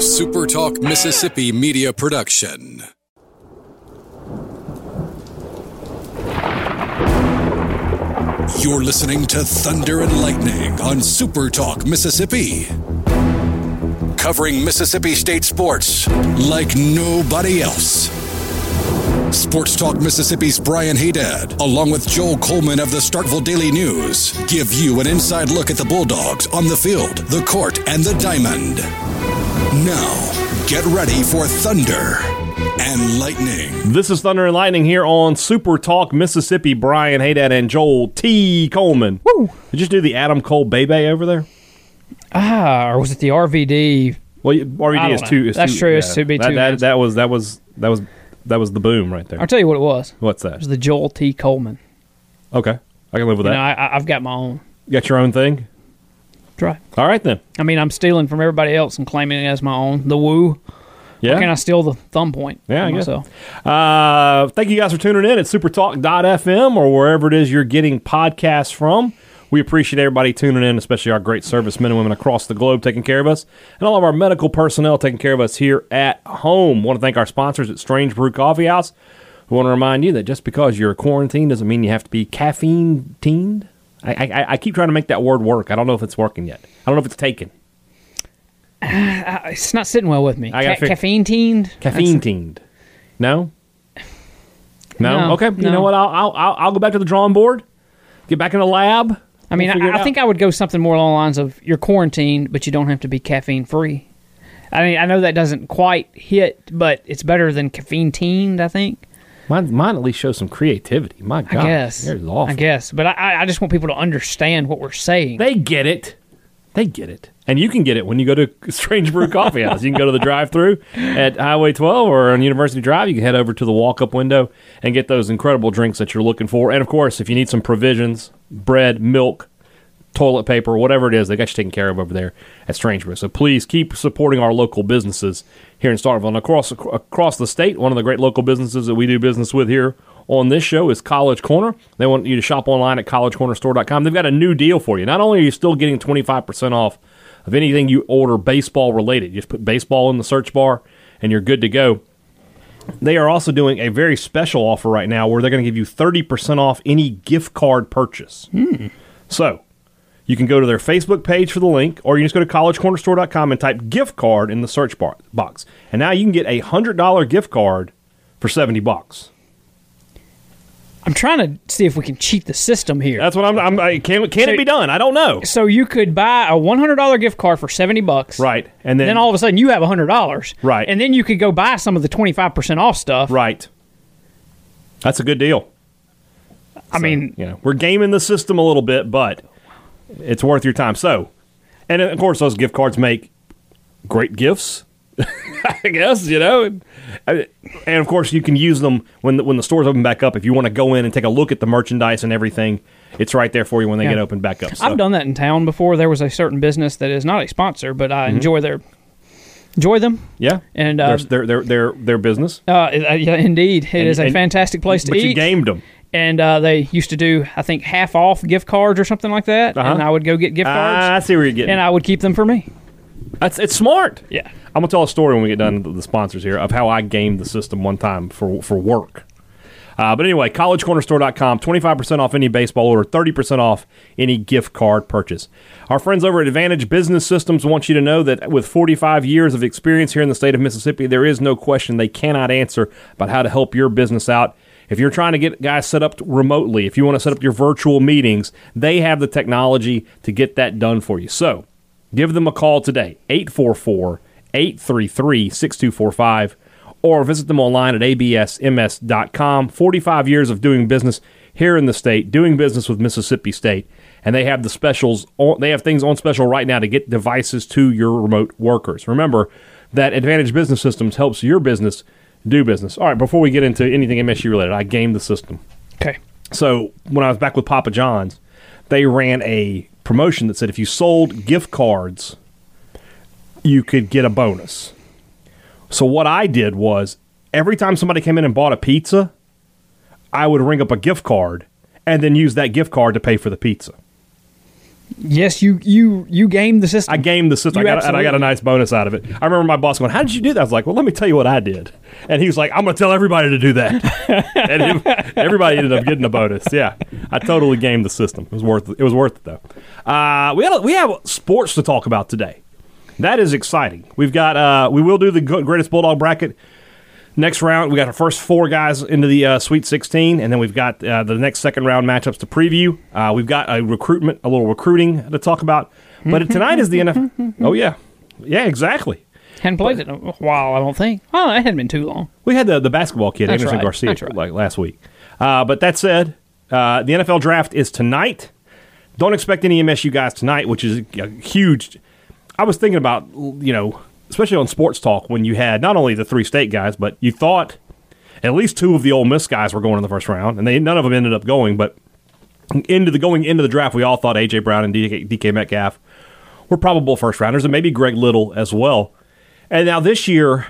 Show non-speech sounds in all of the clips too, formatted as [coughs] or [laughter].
A Super Talk Mississippi media production. You're listening to Thunder and Lightning on Super Talk Mississippi. Covering Mississippi State sports like nobody else. Sports Talk Mississippi's Brian Haydad, along with Joel Coleman of the Starkville Daily News, give you an inside look at the Bulldogs on the field, the court, and the diamond. Now, get ready for Thunder and Lightning. This is Thunder and Lightning here on Super Talk Mississippi. Brian Haydad and Joel T. Coleman. Woo! Did you just do the Adam Cole Bebe over there? Ah, or was it the RVD? Well, you- I RVD don't is know. two. Is That's two, true. It's to be that, two that, that was that was that was that was the boom right there. I'll tell you what it was. What's that? It was the Joel T. Coleman. Okay, I can live with You that. know, I, I- I've got my own. you got your own thing. All right then. I mean, I'm stealing from everybody else and claiming it as my own. The woo. Yeah. Why can't I steal the thumb point? Yeah, I guess. Uh, thank you guys for tuning in at supertalk.fm or wherever it is you're getting podcasts from. We appreciate everybody tuning in, especially our great servicemen and women across the globe taking care of us, and all of our medical personnel taking care of us here at home. want to thank our sponsors at Strange Brew Coffee House. We want to remind you that just because you're quarantined doesn't mean you have to be caffeine teamed. I, I, I keep trying to make that word work. I don't know if it's working yet. I don't know if it's taken. [sighs] Uh, It's not sitting well with me. I Ca- fig- caffeine teened? Caffeine teened. No? No? No, okay. You know what? I'll, I'll, I'll I'll go back to the drawing board, get back in the lab. I mean, We'll I, I think I would go something more along the lines of you're quarantined, but you don't have to be caffeine free. I mean, I know that doesn't quite hit, but it's better than caffeine teened, I think. Mine, mine at least shows some creativity. My God, I guess. Is awful. I guess. But I- I, just want people to understand what we're saying. They get it. They get it. And you can get it when you go to Strange Brew Coffee House. You can go to the drive-through at Highway 12 or on University Drive. You can head over to the walk-up window and get those incredible drinks that you're looking for. And of course, if you need some provisions, bread, milk, toilet paper, whatever it is, they got you taken care of over there at Strange Brew. So please keep supporting our local businesses here in Starkville and across across the state. One of the great local businesses that we do business with here on this show is College Corner. They want you to shop online at collegecornerstore.com. They've got a new deal for you. Not only are you still getting 25% off of anything you order baseball related, you just put baseball in the search bar and you're good to go. They are also doing a very special offer right now where they're going to give you 30% off any gift card purchase. Hmm. So, you can go to their Facebook page for the link, or you can just go to collegecornerstore.com and type gift card in the search bar- box. And now you can get a $100 gift card for 70 bucks. I'm trying to see if we can cheat the system here. That's what I'm, I'm I, can, can So- it be done? I don't know. so you could buy a $100 gift card for 70 bucks. Right. And then, Then all of a sudden you have $100. Right. And then you could go buy some of the 25% off stuff. right. That's a good deal. I mean, you know, we're gaming the system a little bit, but it's worth your time. So, and of course, those gift cards make great gifts. [laughs] I guess you know, and, and of course, you can use them when the, when the stores open back up. If you want to go in and take a look at the merchandise and everything, it's right there for you when they Yeah. get opened back up. So, I've done that in town before. There was a certain business that is not a sponsor, but Mm-hmm. I enjoy their enjoy them. yeah, And, uh, their their their their business. Uh, yeah, indeed, it is a fantastic place to but eat. you gamed them. And uh, they used to do, I think, half off gift cards or something like that. Uh-huh. And I would go get gift cards, I see where you're getting. and I would keep them for me. That's it's smart. Yeah. I'm gonna tell a story when we get done with the sponsors here of how I gamed the system one time for for work. Uh, but anyway, collegecornerstore.com, 25% off any baseball order, 30% off any gift card purchase. Our friends over at Advantage Business Systems want you to know that with 45 years of experience here in the state of Mississippi, there is no question they cannot answer about how to help your business out. If you're trying to get guys set up remotely, if you want to set up your virtual meetings, they have the technology to get that done for you. So, Give them a call today, 844 833 6245, or visit them online at absms.com. 45 years of doing business here in the state, doing business with Mississippi State, and they have the specials, on, they have things on special right now to get devices to your remote workers. Remember that Advantage Business Systems helps your business do business. All right, before we get into anything MSU related, I gamed the system. Okay. So when I was back with Papa John's, they ran a promotion that said if you sold gift cards, you could get a bonus. So what I did was every time somebody came in and bought a pizza, I would ring up a gift card and then use that gift card to pay for the pizza. Yes, you you you gamed the system. I gamed the system, I got, and I got a nice bonus out of it. I remember my boss going, "How did you do that?" I was like, "Well, let me tell you what I did." And he was like, "I'm going to tell everybody to do that." [laughs] and it- everybody ended up getting a bonus. Yeah, I totally gamed the system. It was worth it. It was worth it though. Uh, we had, we have sports to talk about today. That is exciting. We've got uh, we will do the greatest bulldog bracket next round. We got our first four guys into the uh, Sweet 16, and then we've got uh, the next second round matchups to preview. Uh, we've got a recruitment, a little recruiting to talk about. But [laughs] tonight is the NFL. [laughs] Oh yeah, yeah, exactly. Hadn't played it in a while, I don't think. Oh, it hadn't been too long. We had the the basketball kid That's Anderson right. Garcia right. like last week. Uh, but that said, uh, the NFL draft is tonight. Don't expect any MSU guys tonight, which is a huge. I was thinking about you know, especially on sports talk when you had not only the three state guys, but you thought at least two of the Ole Miss guys were going in the first round, and they none of them ended up going. But into the going into the draft, we all thought AJ Brown and DK, DK Metcalf were probable first rounders, and maybe Greg Little as well. And now this year,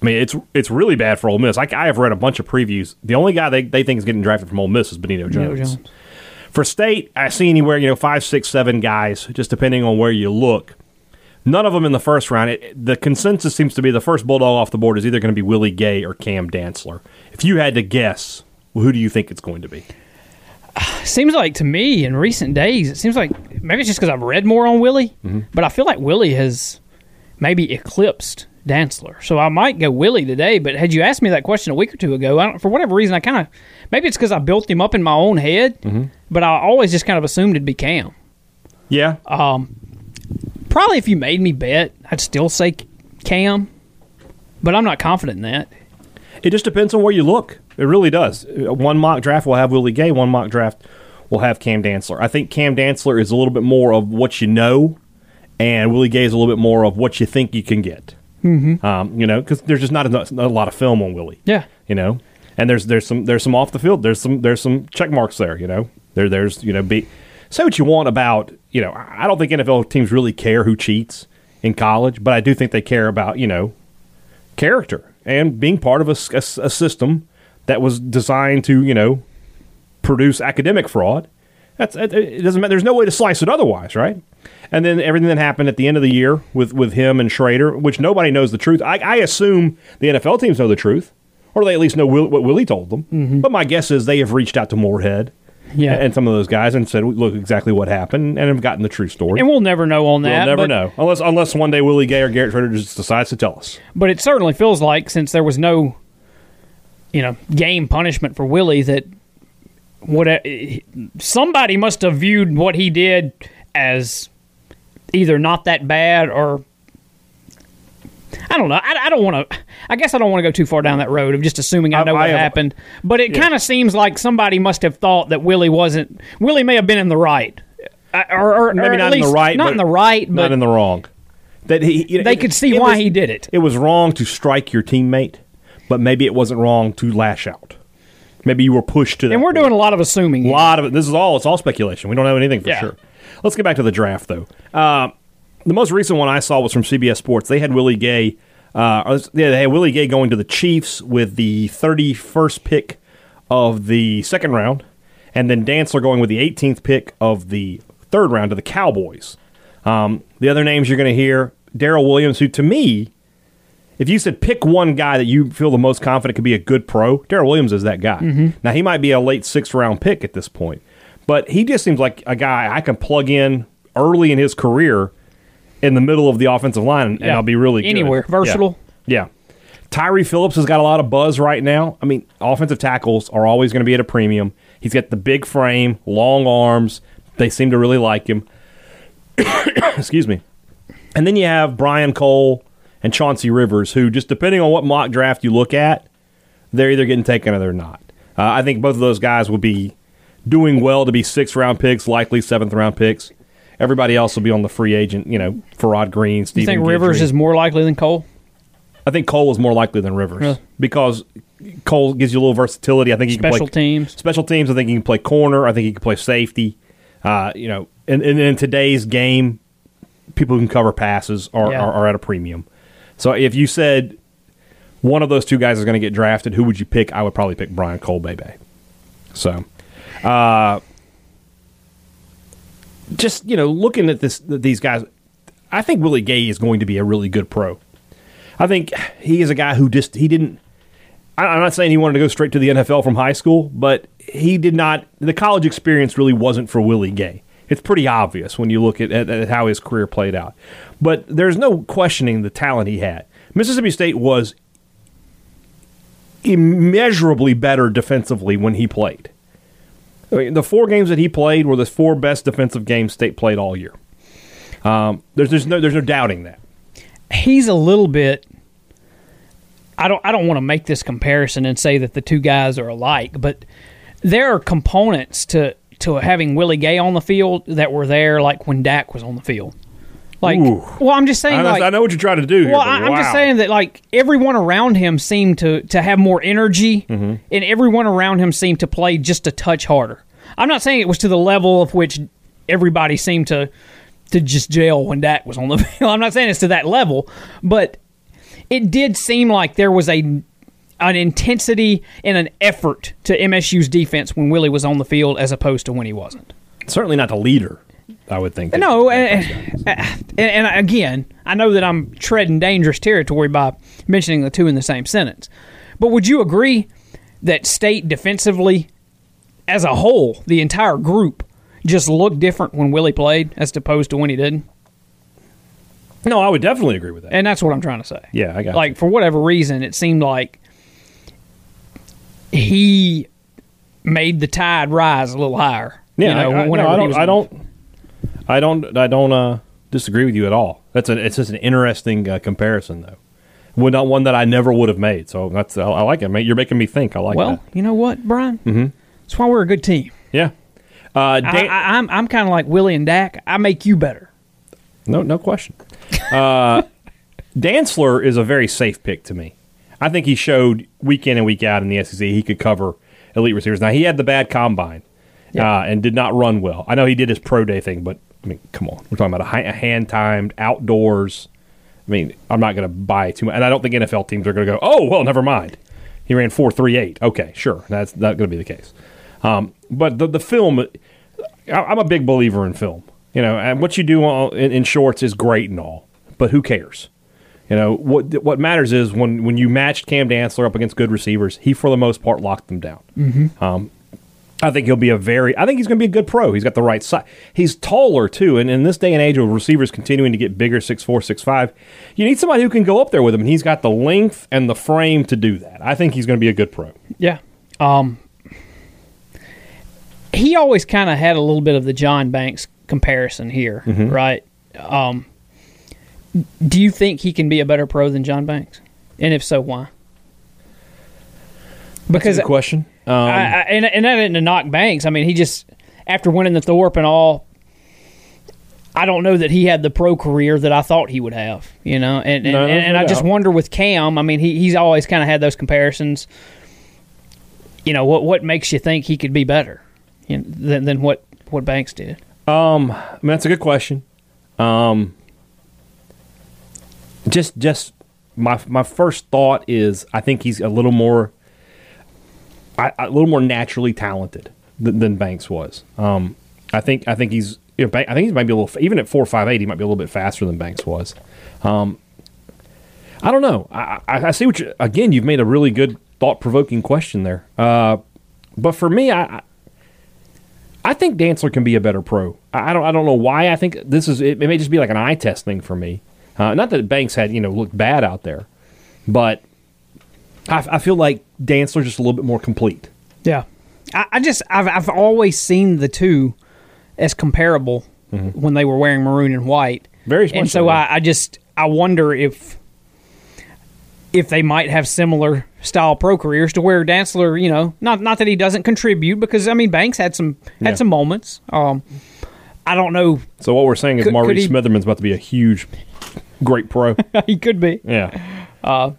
I mean, it's it's really bad for Ole Miss. I, I have read a bunch of previews. The only guy they, they think is getting drafted from Ole Miss is Benito Jones. Jones. For state, I see anywhere you know five, six, seven guys, just depending on where you look. None of them in the first round. It, the consensus seems to be the first bulldog off the board is either going to be Willie Gay or Cam Dantzler. If you had to guess, well, who do you think it's going to be? [sighs] Seems like to me in recent days, it seems like maybe it's just because I've read more on Willie, Mm-hmm. but I feel like Willie has maybe eclipsed Dantzler. So I might go Willie today. But had you asked me that question a week or two ago, I don't, for whatever reason, I kind of maybe it's because I built him up in my own head, Mm-hmm. but I always just kind of assumed it'd be Cam. Yeah, Probably if you made me bet, I'd still say Cam, but I'm not confident in that. It just depends on where you look. It really does. Uh, One mock draft will have Willie Gay. One mock draft will have Cam Dantzler. I think Cam Dantzler is a little bit more of what you know, and Willie Gay is a little bit more of what you think you can get. Mm-hmm. Um, you know, because there's just not a, a lot of film on Willie. Yeah. You know, and there's there's some there's some off the field. There's some there's some check marks there. You know, there there's you know be say what you want about you know. I don't think NFL teams really care who cheats in college, but I do think they care about you know character and being part of a system that was designed to, you know, produce academic fraud. That's it, it doesn't matter. There's no way to slice it otherwise, right? And then everything that happened at the end of the year with with him and Shrader, which nobody knows the truth. I, I assume the NFL teams know the truth, or they at least know Will, what Willie told them. Mm-hmm. But my guess is they have reached out to Moorhead Yeah. and some of those guys and said, "Look, exactly what happened," and have gotten the true story. And we'll never know on that. we'll never but, know unless unless one day Willie Gay or Garrett Shrader just decides to tell us. But it certainly feels like since there was no, you know, game punishment for Willie, that what uh, somebody must have viewed what he did as either not that bad or I don't know. I, I don't want to. I guess I don't want to go too far down that road of just assuming I I- know what I have- happened. But it kind of seems like somebody must have thought that Willie wasn't. Willie may have been in the right, Uh, or, or Maybe or not in the right, not but in the right, but not in the wrong. That he, you know, they it- could see it why was- he did it. It was wrong to strike your teammate, but maybe it wasn't wrong to lash out. Maybe you were pushed to that. And we're point. doing a lot of assuming. a lot of it. This is all. It's all speculation. We don't know anything for Yeah. sure. Let's get back to the draft, though. Uh, the most recent one I saw was from CBS Sports. They had Willie Gay. Uh, yeah, they had Willie Gay going to the Chiefs with the 31st pick of the second round, and then Dantzler going with the 18th pick of the third round to the Cowboys. Um, the other names you're going to hear Daryl Williams, who to me, if you said pick one guy that you feel the most confident could be a good pro, Daryl Williams is that guy. Now he might be a late sixth round pick at this point, but he just seems like a guy I can plug in early in his career in the middle of the offensive line, and, Yeah. I'll be really good. Anywhere. Yeah. Versatile. Yeah. Tyre Phillips has got a lot of buzz right now. I mean, offensive tackles are always going to be at a premium. He's got the big frame, long arms. They seem to really like him. [coughs] Excuse me. And then you have Brian Cole and Chauncey Rivers, who, just depending on what mock draft you look at, they're either getting taken or they're not. Uh, I think both of those guys will be doing well to be sixth round picks, likely seventh round picks. Everybody else will be on the free agent, you know, Farad Green, You Stephen think Rivers is more likely than Cole? I think Cole is more likely than Rivers Really? because Cole gives you a little versatility. I think he can Special play teams. Special teams. I think he can play corner. I think he can play safety. Uh, you know, and, and in today's game, people who can cover passes are, Yeah. are, are at a premium. So if you said one of those two guys is going to get drafted, who would you pick? I would probably pick Brian Cole, baby. So, uh, just you know, looking at this these guys, I think Willie Gay is going to be a really good pro. I think he is a guy who just he didn't. I'm not saying he wanted to go straight to the NFL from high school, but he did not. The college experience really wasn't for Willie Gay. It's pretty obvious when you look at, at, at how his career played out. But there's no questioning the talent he had. Mississippi State was immeasurably better defensively when he played. The four games that he played were the four best defensive games State played all year. Um, there's, there's no there's no doubting that. he's a little bit I don't I don't want to make this comparison and say that the two guys are alike, but there are components to to having Willie Gay on the field that were there like when Dak was on the field. Like Ooh. well, I'm just saying I, like I know what you're trying to do here. well, I, I'm wow. just saying that like everyone around him seemed to to have more energy, Mm-hmm. and everyone around him seemed to play just a touch harder. I'm not saying it was to the level of which everybody seemed to to just jail when Dak was on the [laughs] field. I'm not saying it's to that level, but it did seem like there was a an intensity and an effort to MSU's defense when Willie was on the field as opposed to when he wasn't. certainly not the leader. I would think. No, and, and, and again, I know that I'm treading dangerous territory by mentioning the two in the same sentence. But would you agree that state defensively, as a whole, the entire group just looked different when Willie played as opposed to when he didn't? no, I would definitely agree with that. And that's what I'm trying to say. yeah, I got Like for whatever reason, it seemed like he made the tide rise a little higher. Yeah, you know, I, I, no, I don't. I don't. I don't. I don't uh, disagree with you at all. That's a. It's just an interesting uh, comparison, though. Well, not one that I never would have made. So that's. I, I like it. mate. You're making me think. I like it. Well, that. you know what, Brian? Mm-hmm. That's why we're a good team. Yeah. Uh, Dan- I, I, I'm I'm kind of like Willie and Dak. I make you better. No, no question. Uh, [laughs] Dantzler is a very safe pick to me. I think he showed week in and week out in the SEC he could cover elite receivers. Now he had the bad combine uh, and did not run well. I know he did his pro day thing, but I mean, come on, we're talking about a, a hand timed outdoors. I mean, I'm not going to buy too much, and I don't think NFL teams are going to go. Oh well, never mind. He ran four three eight. Okay, sure, that's not going to be the case. Um, but the the film, I- I'm a big believer in film. You know, and what you do on- in, in shorts is great and all, but who cares? You know what? What matters is when when you matched Cam Dantzler up against good receivers, he for the most part locked them down. Mm-hmm. Um, I think he'll be a very. I think he's going to be a good pro. He's got the right size. He's taller too, and in this day and age with receivers continuing to get bigger, six four, six five, you need somebody who can go up there with him, and he's got the length and the frame to do that. I think he's going to be a good pro. Yeah. Um. He always kind of had a little bit of the John Banks comparison here, Mm-hmm. right? Um. Do you think he can be a better pro than John Banks? And if so, why? Because Good question. Um, I, I, and and that isn't to knock Banks. I mean, he just after winning the Thorpe and all, I don't know that he had the pro career that I thought he would have. You know, and and, No, and, and no I just wonder with Cam. I mean, he he's always kind of had those comparisons. You know what what makes you think he could be better you know, than than what what Banks did? I mean, that's a good question. Um, just, just my my first thought is I think he's a little more, I, a little more naturally talented than, than Banks was. Um, I think I think he's, you know, I think he might be a little even at four five eight, he might be a little bit faster than Banks was. Um, I don't know. I, I, I see what you again. You've made a really good thought provoking question there. Uh, but for me, I, I think Dantzler can be a better pro. I I don't. I don't know why. I think this is. It, it may just be like an eye test thing for me. Uh, not that Banks had you know looked bad out there, but I, I feel like Dantzler's just a little bit more complete. Yeah, I, I just I've I've always seen the two as comparable when they were wearing maroon and white. Very and much so so. I, I just I wonder if if they might have similar style pro careers to where Dantzler, you know, not not that he doesn't contribute because I mean Banks had some had Yeah. some moments. Um, I don't know. So what we're saying is Could- could Maurice he- Smitherman's about to be a huge, great pro. [laughs] he could be. yeah.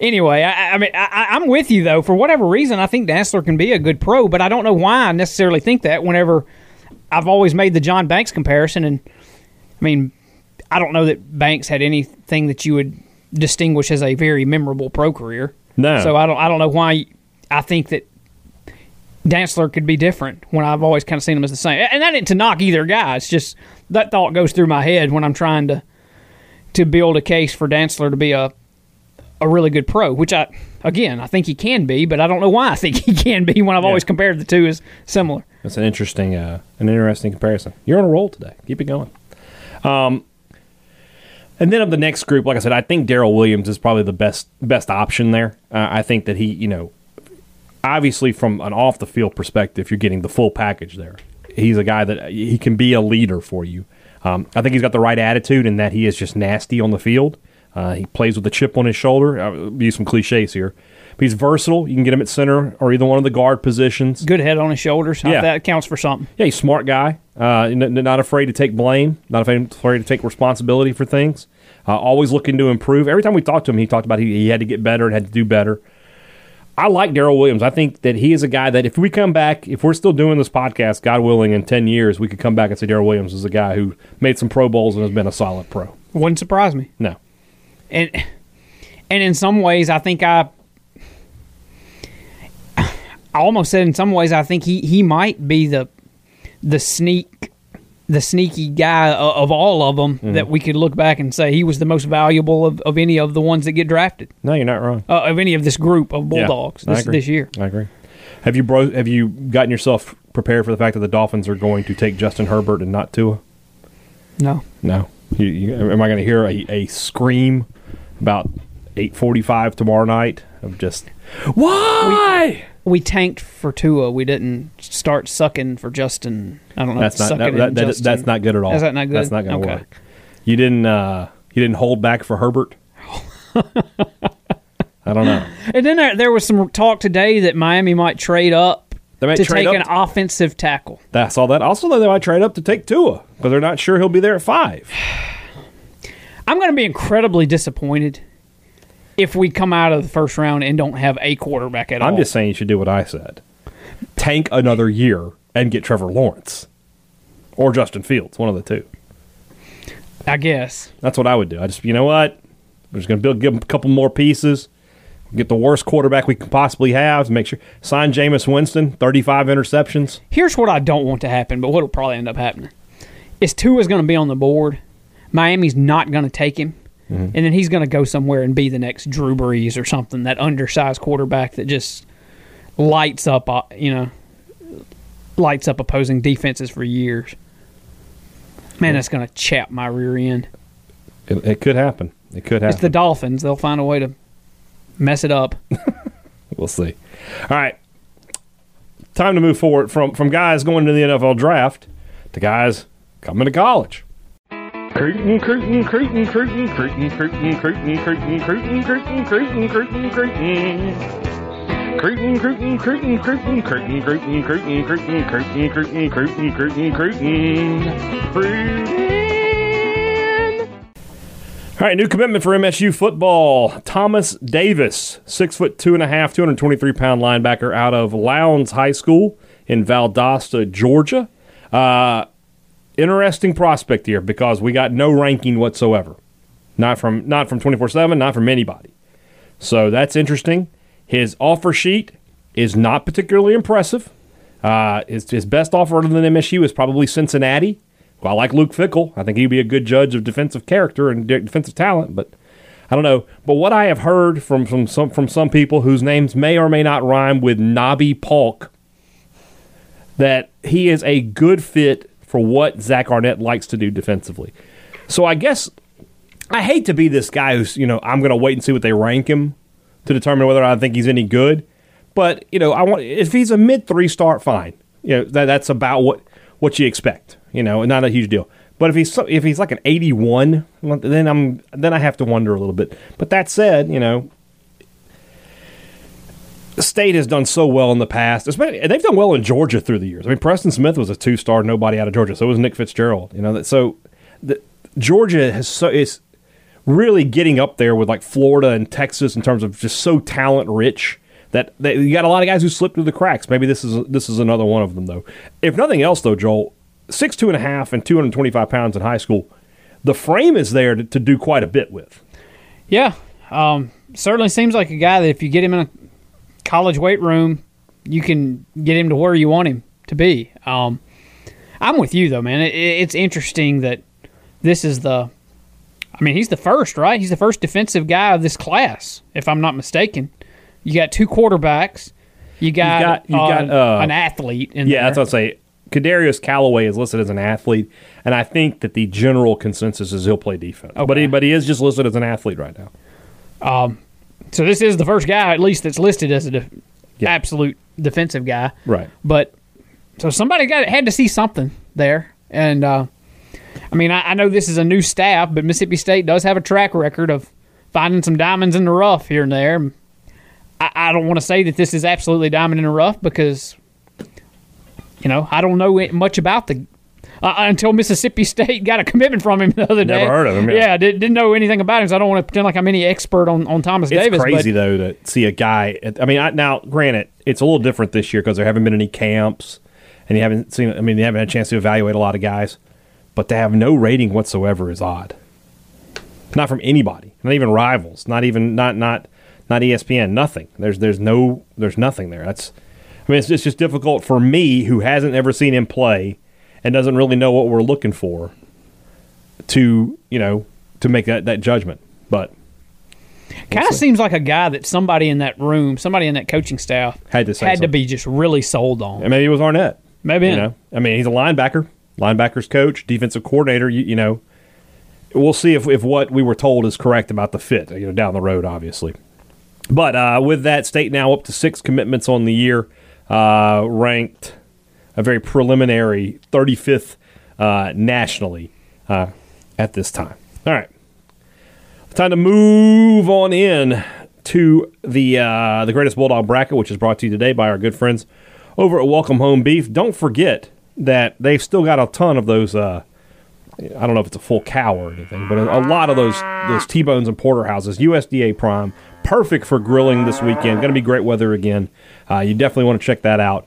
Anyway, I, I mean, I, I'm with you though. For whatever reason, I think Dantzler can be a good pro, but I don't know why I necessarily think that. Whenever I've always made the John Banks comparison, and I mean, I don't know that Banks had anything that you would distinguish as a very memorable pro career. No. So I don't, I don't know why I think that Dantzler could be different when I've always kind of seen him as the same. And that ain't to knock either guy. It's just that thought goes through my head when I'm trying to to build a case for Dantzler to be a a really good pro, which I again I think he can be, but I don't know why I think [laughs] he can be when I've Yeah. always compared the two as similar. That's an interesting, uh, an interesting comparison. You're on a roll today. Keep it going. Um, and then of the next group, like I said, I think Daryl Williams is probably the best best option there. Uh, I think that he, you know, obviously from an off the field perspective, you're getting the full package there. He's a guy that he can be a leader for you. Um, I think he's got the right attitude in that he is just nasty on the field. Uh, he plays with a chip on his shoulder. I'll use some cliches here. But he's versatile. You can get him at center or either one of the guard positions. Good head on his shoulders. Yeah. That counts for something. Yeah, he's a smart guy. Uh, not afraid to take blame. Not afraid to take responsibility for things. Uh, always looking to improve. Every time we talked to him, he talked about he, he had to get better and had to do better. I like Daryl Williams. I think that he is a guy that if we come back, if we're still doing this podcast, God willing, in ten years, we could come back and say Daryl Williams is a guy who made some Pro Bowls and has been a solid pro. Wouldn't surprise me. No, and and in some ways I think I I almost said in some ways I think he he might be the the sneak the sneaky guy of all of them Mm-hmm. that we could look back and say he was the most valuable of, of any of the ones that get drafted no, you're not wrong. uh, of any of this group of bulldogs I this, this year I agree. Have you bro- have you gotten yourself prepared for the fact that the Dolphins are going to take Justin Herbert and not Tua? no No. You, you, am I going to hear a, a scream about eight forty five tomorrow night of just why? we tanked for Tua we didn't start sucking for Justin I don't know that's not sucking that, that- that- that's not good at all. Is that not good? That's not going to Okay. work. You didn't uh, you didn't hold back for Herbert. [laughs] I don't know. and then there, there was some talk today that Miami might trade up They might to trade take up an to- offensive tackle. I saw that. Also, they might trade up to take Tua because they're not sure he'll be there at five. I'm going to be incredibly disappointed if we come out of the first round and don't have a quarterback at all. I'm just saying you should do what I said. Tank another year and get Trevor Lawrence or Justin Fields, one of the two. I guess. That's what I would do. I just, you know what? We're just going to build, give him a couple more pieces, get the worst quarterback we can possibly have, make sure sign Jameis Winston, thirty-five interceptions. Here's what I don't want to happen, but what'll probably end up happening is Tua's going to be on the board. Miami's not going to take him, and then he's going to go somewhere and be the next Drew Brees or something. That undersized quarterback that just lights up, uh, you know, lights up opposing defenses for years. Man, that's going to chap my rear end. It, it could happen. It could happen. It's the Dolphins. They'll find a way to mess it up. [laughs] We'll see. All right. Time to move forward from from guys going to the NFL draft to guys coming to college. Creighton, Creighton, Creighton, Creighton, Creighton, Creighton, Creighton, Creighton, Creighton, Creighton, Creighton, Creighton, Creighton. Creighton, Creighton, Creighton, Creighton, Creighton, Creighton, Creighton, Creighton, Creighton, Creighton, Creighton, Creighton, Creighton. Creighton. All right, new commitment for MSU football. Thomas Davis, six foot two and a half, 223 pound linebacker out of Lowndes High School in Valdosta, Georgia. Uh, interesting prospect here because we got no ranking whatsoever. Not from not from 24/7, not from anybody. So that's interesting. His offer sheet is not particularly impressive. Uh, his, his best offer other than MSU is probably Cincinnati. Well, I like Luke Fickell. I think he'd be a good judge of defensive character and de- defensive talent, but I don't know. But what I have heard from, from some from some people whose names may or may not rhyme with Nobby Polk, that he is a good fit for what Zach Arnett likes to do defensively. So I guess I hate to be this guy who's you know I'm going to wait and see what they rank him to determine whether I think he's any good. But you know I want if he's a mid three start, fine. You know that, that's about what what you expect. You know, not a huge deal. But if he's if he's like an 81, then I'm then I have to wonder a little bit. But that said, you know, the state has done so well in the past. They've done well in Georgia through the years. I mean, Preston Smith was a two star nobody out of Georgia. So was Nick Fitzgerald. You know, so the, Georgia has so is really getting up there with like Florida and Texas in terms of just so talent rich that, that you got a lot of guys who slipped through the cracks. Maybe this is this is another one of them though. If nothing else though, Joel, six two and a half and two hundred twenty five pounds in high school, the frame is there to, to do quite a bit with. Yeah, um, certainly seems like a guy that if you get him in a college weight room, you can get him to where you want him to be. Um, I'm with you though, man. It, it's interesting that this is the. I mean, he's the first, right? He's the first defensive guy of this class, if I'm not mistaken. You got two quarterbacks. You got, got- you've uh, got, uh, an athlete in Yeah, there. that's what I'd say. Kadarius Callaway is listed as an athlete, and I think that the general consensus is he'll play defense. But he but he is just listed as an athlete right now. So this is the first guy, at least, that's listed as a def- Yeah. absolute defensive guy. Right. But so somebody got had to see something there, and uh, I mean, I, I know this is a new staff, but Mississippi State does have a track record of finding some diamonds in the rough here and there. I, I don't want to say that this is absolutely diamond in the rough because you know I don't know much about the. Uh, until Mississippi [laughs] State got a commitment from him the other day. Never heard of him, yeah. Yeah, did, didn't know anything about him. So I don't want to pretend like I'm any expert on, on Thomas It's Davis. but- crazy though to see a guy. I mean, I, now granted, it's a little different this year because there haven't been any camps, and you haven't seen. I mean, you haven't had a chance to evaluate a lot of guys, but to have no rating whatsoever is odd. Not from anybody, not even rivals, not even not not not ESPN. Nothing. There's there's no there's nothing there. That's. I mean, it's, it's just difficult for me who hasn't ever seen him play and doesn't really know what we're looking for to you know to make that, that judgment. But Kind of seems like a guy that somebody in that room, somebody in that coaching staff, Had to had to be just really sold on. And maybe it was Arnett. Maybe You know, I mean, he's a linebacker, linebackers coach, defensive coordinator. You, you know, we'll see if, if what we were told is correct about the fit. You know, down the road, obviously. But uh, with that, state now up to six commitments on the year, uh, ranked a very preliminary 35th uh, nationally uh, at this time. All right, time to move on in to the uh, the greatest bulldog bracket, which is brought to you today by our good friends over at Welcome Home Beef. Don't forget that they've still got a ton of those. Uh, I don't know if it's a full cow or anything, but a, a lot of those those T-bones and porterhouses, USDA prime, perfect for grilling this weekend. Going to be great weather again. Uh, you definitely want to check that out.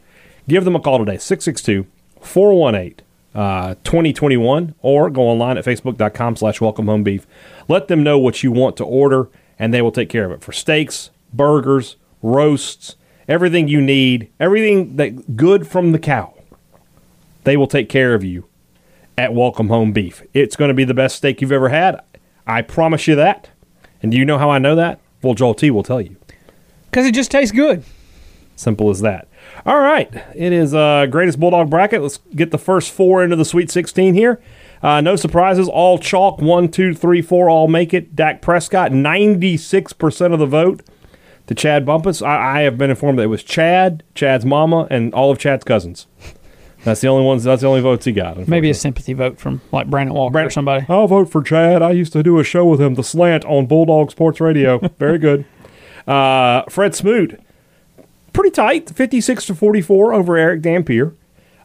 Give them a call today, 662 418 uh, 2021, or go online at facebook.com slash welcome home beef. Let them know what you want to order, and they will take care of it for steaks, burgers, roasts, everything you need, everything that good from the cow. They will take care of you at Welcome Home Beef. It's going to be the best steak you've ever had. I promise you that. And do you know how I know that? Well, Joel T will tell you. Because it just tastes good. Simple as that. All right. It is uh, greatest Bulldog bracket. Let's get the first four into the Sweet 16 here. Uh, no surprises. All chalk. One, two, three, four. All make it. Dak Prescott, 96% of the vote to Chad Bumphis. I, I have been informed that it was Chad, Chad's mama, and all of Chad's cousins. That's the only ones. That's the only votes he got. Maybe a sympathy vote from like Brandon Walker or somebody. I'll vote for Chad. I used to do a show with him, The Slant, on Bulldog Sports Radio. [laughs] Very good. Uh, Fred Smoot, pretty tight, 56 to 44 over Erick Dampier.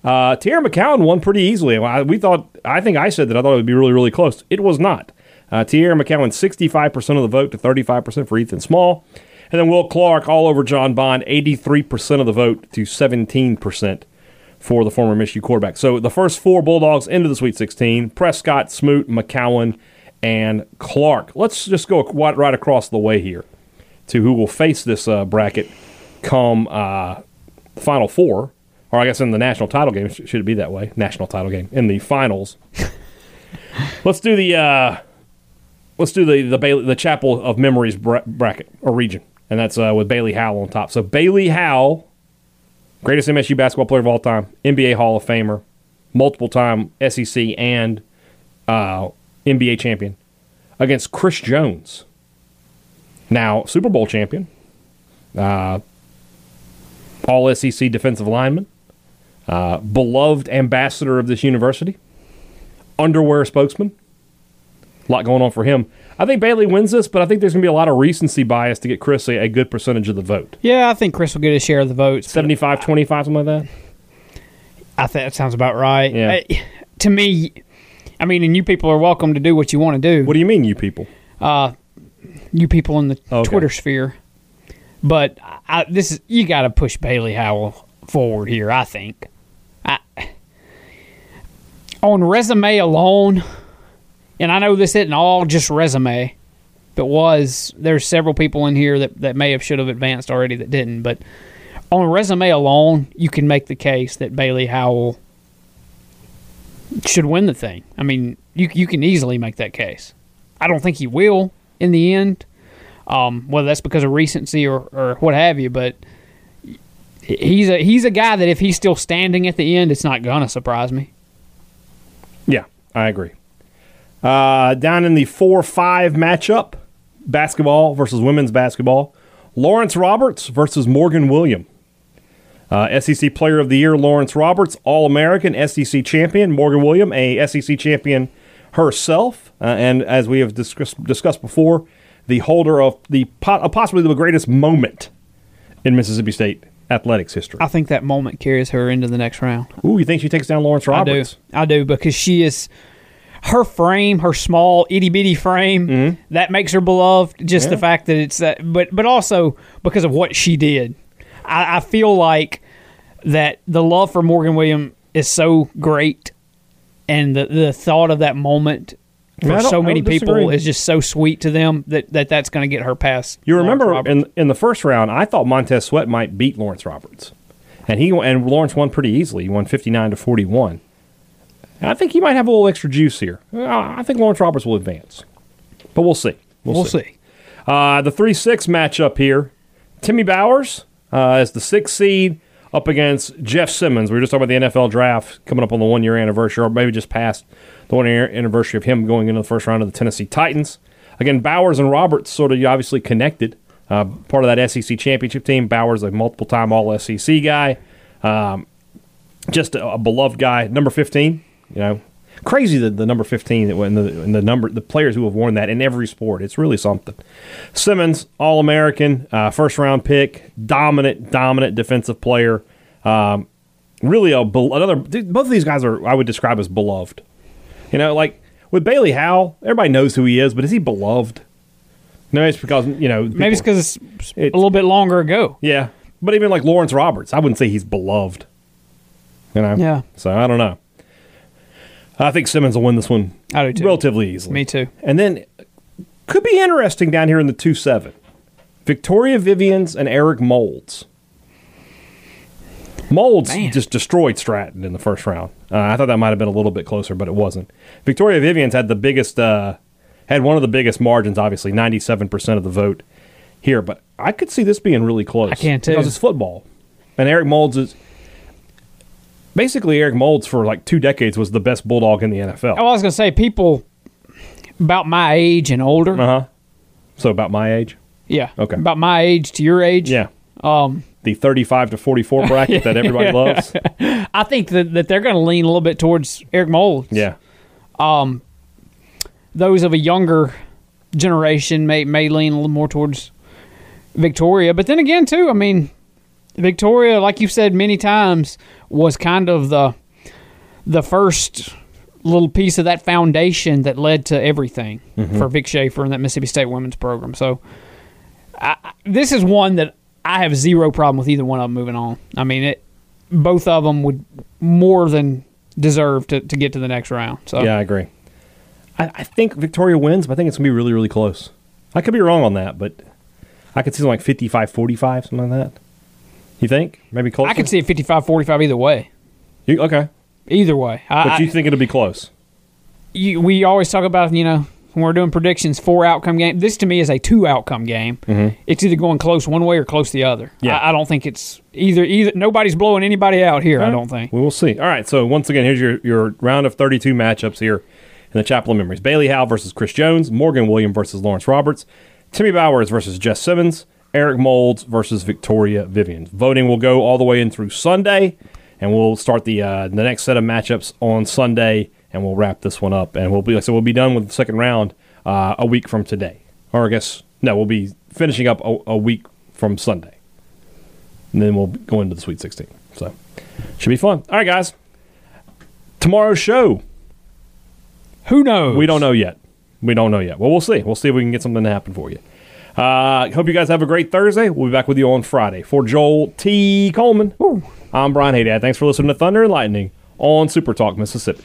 Uh, Teaira McCowan won pretty easily. We thought, I think I said that I thought it would be really, really close. It was not. Uh, Teaira McCowan, 65% of the vote to 35% for Ethan Small. And then Will Clark all over John Bond, 83% of the vote to 17% for the former Michigan quarterback. So the first four Bulldogs into the Sweet 16 Prescott, Smoot, McCowan, and Clark. Let's just go right across the way here to who will face this uh, bracket come uh, Final Four, or I guess in the national title game. Should it be that way? National title game in the finals. [laughs] let's do the uh, let's do the the Bailey, the Chapel of Memories bracket or region, and that's uh, with Bailey Howell on top. So Bailey Howell greatest MSU basketball player of all time, NBA Hall of Famer, multiple time SEC and uh, NBA champion, against Chris Jones, now Super Bowl champion, uh, All SEC defensive lineman, uh, beloved ambassador of this university, underwear spokesman. A lot going on for him. I think Bailey wins this, but I think there's going to be a lot of recency bias to get Chris a, a good percentage of the vote. Yeah, I think Chris will get his share of the votes. 75 25, something like that. I think that sounds about right. Yeah. Uh, to me, I mean, and you people are welcome to do what you want to do. What do you mean, you people? Uh, you people in the Okay. Twitter sphere. But I, this is you got to push Bailey Howell forward here. I think. I, on resume alone, and I know this isn't all just resume, but was there's several people in here that that may have should have advanced already that didn't. But on resume alone, you can make the case that Bailey Howell should win the thing. I mean, you you can easily make that case. I don't think he will in the end, um, whether that's because of recency or, or what have you. But he's a he's a guy that if he's still standing at the end, it's not gonna surprise me. Yeah, I agree. Uh, down in the 4 5 matchup, basketball versus women's basketball, Lawrence Roberts versus Morgan William. Uh, SEC Player of the Year, Lawrence Roberts, All American, SEC champion, Morgan William, a SEC champion herself. Uh, and as we have discussed, discussed before, the holder of the possibly the greatest moment in Mississippi State athletics history. I think that moment carries her into the next round. Ooh, you think she takes down Lawrence Roberts? I do. I do because she is her frame, her small itty bitty frame, mm-hmm. that makes her beloved. Just the fact that it's that, but but also because of what she did. I, I feel like that the love for Morgan William is so great, and the the thought of that moment I mean, for so many people is just so sweet to them that, that that's going to get her past. You remember in in the first round, I thought Montez Sweat might beat Lawrence Roberts, and he and Lawrence won pretty easily. He won fifty nine to forty one. I think he might have a little extra juice here. Uh, I think Lawrence Roberts will advance, but we'll see. we'll see. Uh, the three six matchup here: Timmy Bowers uh, as the sixth seed up against Jeff Simmons. We were just talking about the NFL draft coming up on the one year anniversary, or maybe just past the one year anniversary of him going into the first round of the Tennessee Titans. Again, Bowers and Roberts sort of obviously connected. Uh, part of that SEC championship team. Bowers a multiple time All SEC guy, um, just a, a beloved guy. Number fifteen, you know, crazy the, the number 15 that and the, the number the players who have worn that in every sport it's really something simmons all-american uh, first round pick dominant dominant defensive player um, really a another both of these guys are i would describe as beloved you know like with bailey howell everybody knows who he is but is he beloved no it's because you know Maybe it's because it's It's- a little bit longer ago. yeah but even like lawrence roberts i wouldn't say he's beloved you know Yeah. so i don't know i think simmons will win this one I do too. relatively easily Me too. and then could be interesting down here in the 2 7. Victoria Vivians and Eric Moulds. Moulds Man. just destroyed Stratton in the first round. Uh, I thought that might have been a little bit closer, but it wasn't. Victoria Vivians had the biggest, uh, had one of the biggest margins, obviously, 97% of the vote here. But I could see this being really close. I can't too. Because it's football. And Eric Moulds is. Basically, Eric Moulds for like two decades was the best Bulldog in the NFL. Oh, I was going to say, people about my age and older, Uh huh. So about my age. yeah, Okay. about my age to your age, Yeah. Um, The 35 to 44 [laughs] bracket that everybody loves. [laughs] I think that, that they're going to lean a little bit towards Eric Moulds. Yeah. Um, those of a younger generation may may lean a little more towards Victoria, but then again, too, I mean, Victoria, like you've said many times, was kind of the the first little piece of that foundation that led to everything mm-hmm. for Vic Schaefer and that Mississippi State women's program. So, I- this is one that I have zero problem with either one of them moving on. I mean, it both of them would more than deserve to, to get to the next round. So, Yeah, I agree. I, I think Victoria wins, but I think it's going to be really, really close. I could be wrong on that, but I could see something like 55 45, something like that. You think? Maybe close? I could see it 55-45 either way. You, okay. Either way, I, But you think it'll be close? you, we always talk about you know when we're doing predictions for outcome game. This to me is a two outcome game. It's either going close one way or close the other. Mm-hmm. Yeah. I, I don't think it's either either. Nobody's blowing anybody out here. I don't think. We will see. All right. So once again, here's your, your round of 32 matchups here in the Chapel of Memories. Bailey Howell versus Chris Jones. Morgan William versus Lawrence Roberts. Timmy Bowers versus Jeff Simmons. Eric Moulds versus Victoria Vivian. Voting will go all the way in through Sunday, and we'll start the uh, the next set of matchups on Sunday, and we'll wrap this one up. And we'll be so we'll be done with the second round uh, a week from today, or I guess no, we'll be finishing up a, a week from Sunday, and then we'll go into the Sweet 16. So should be fun. All right, guys. Tomorrow's show. Who knows? We don't know yet. We don't know yet. Well, we'll see. We'll see if we can get something to happen for you. Uh, hope you guys have a great Thursday. We'll be back with you on Friday. For Joel T. Coleman, I'm Brian Haydad. Thanks for listening to Thunder and Lightning on Super Talk, Mississippi.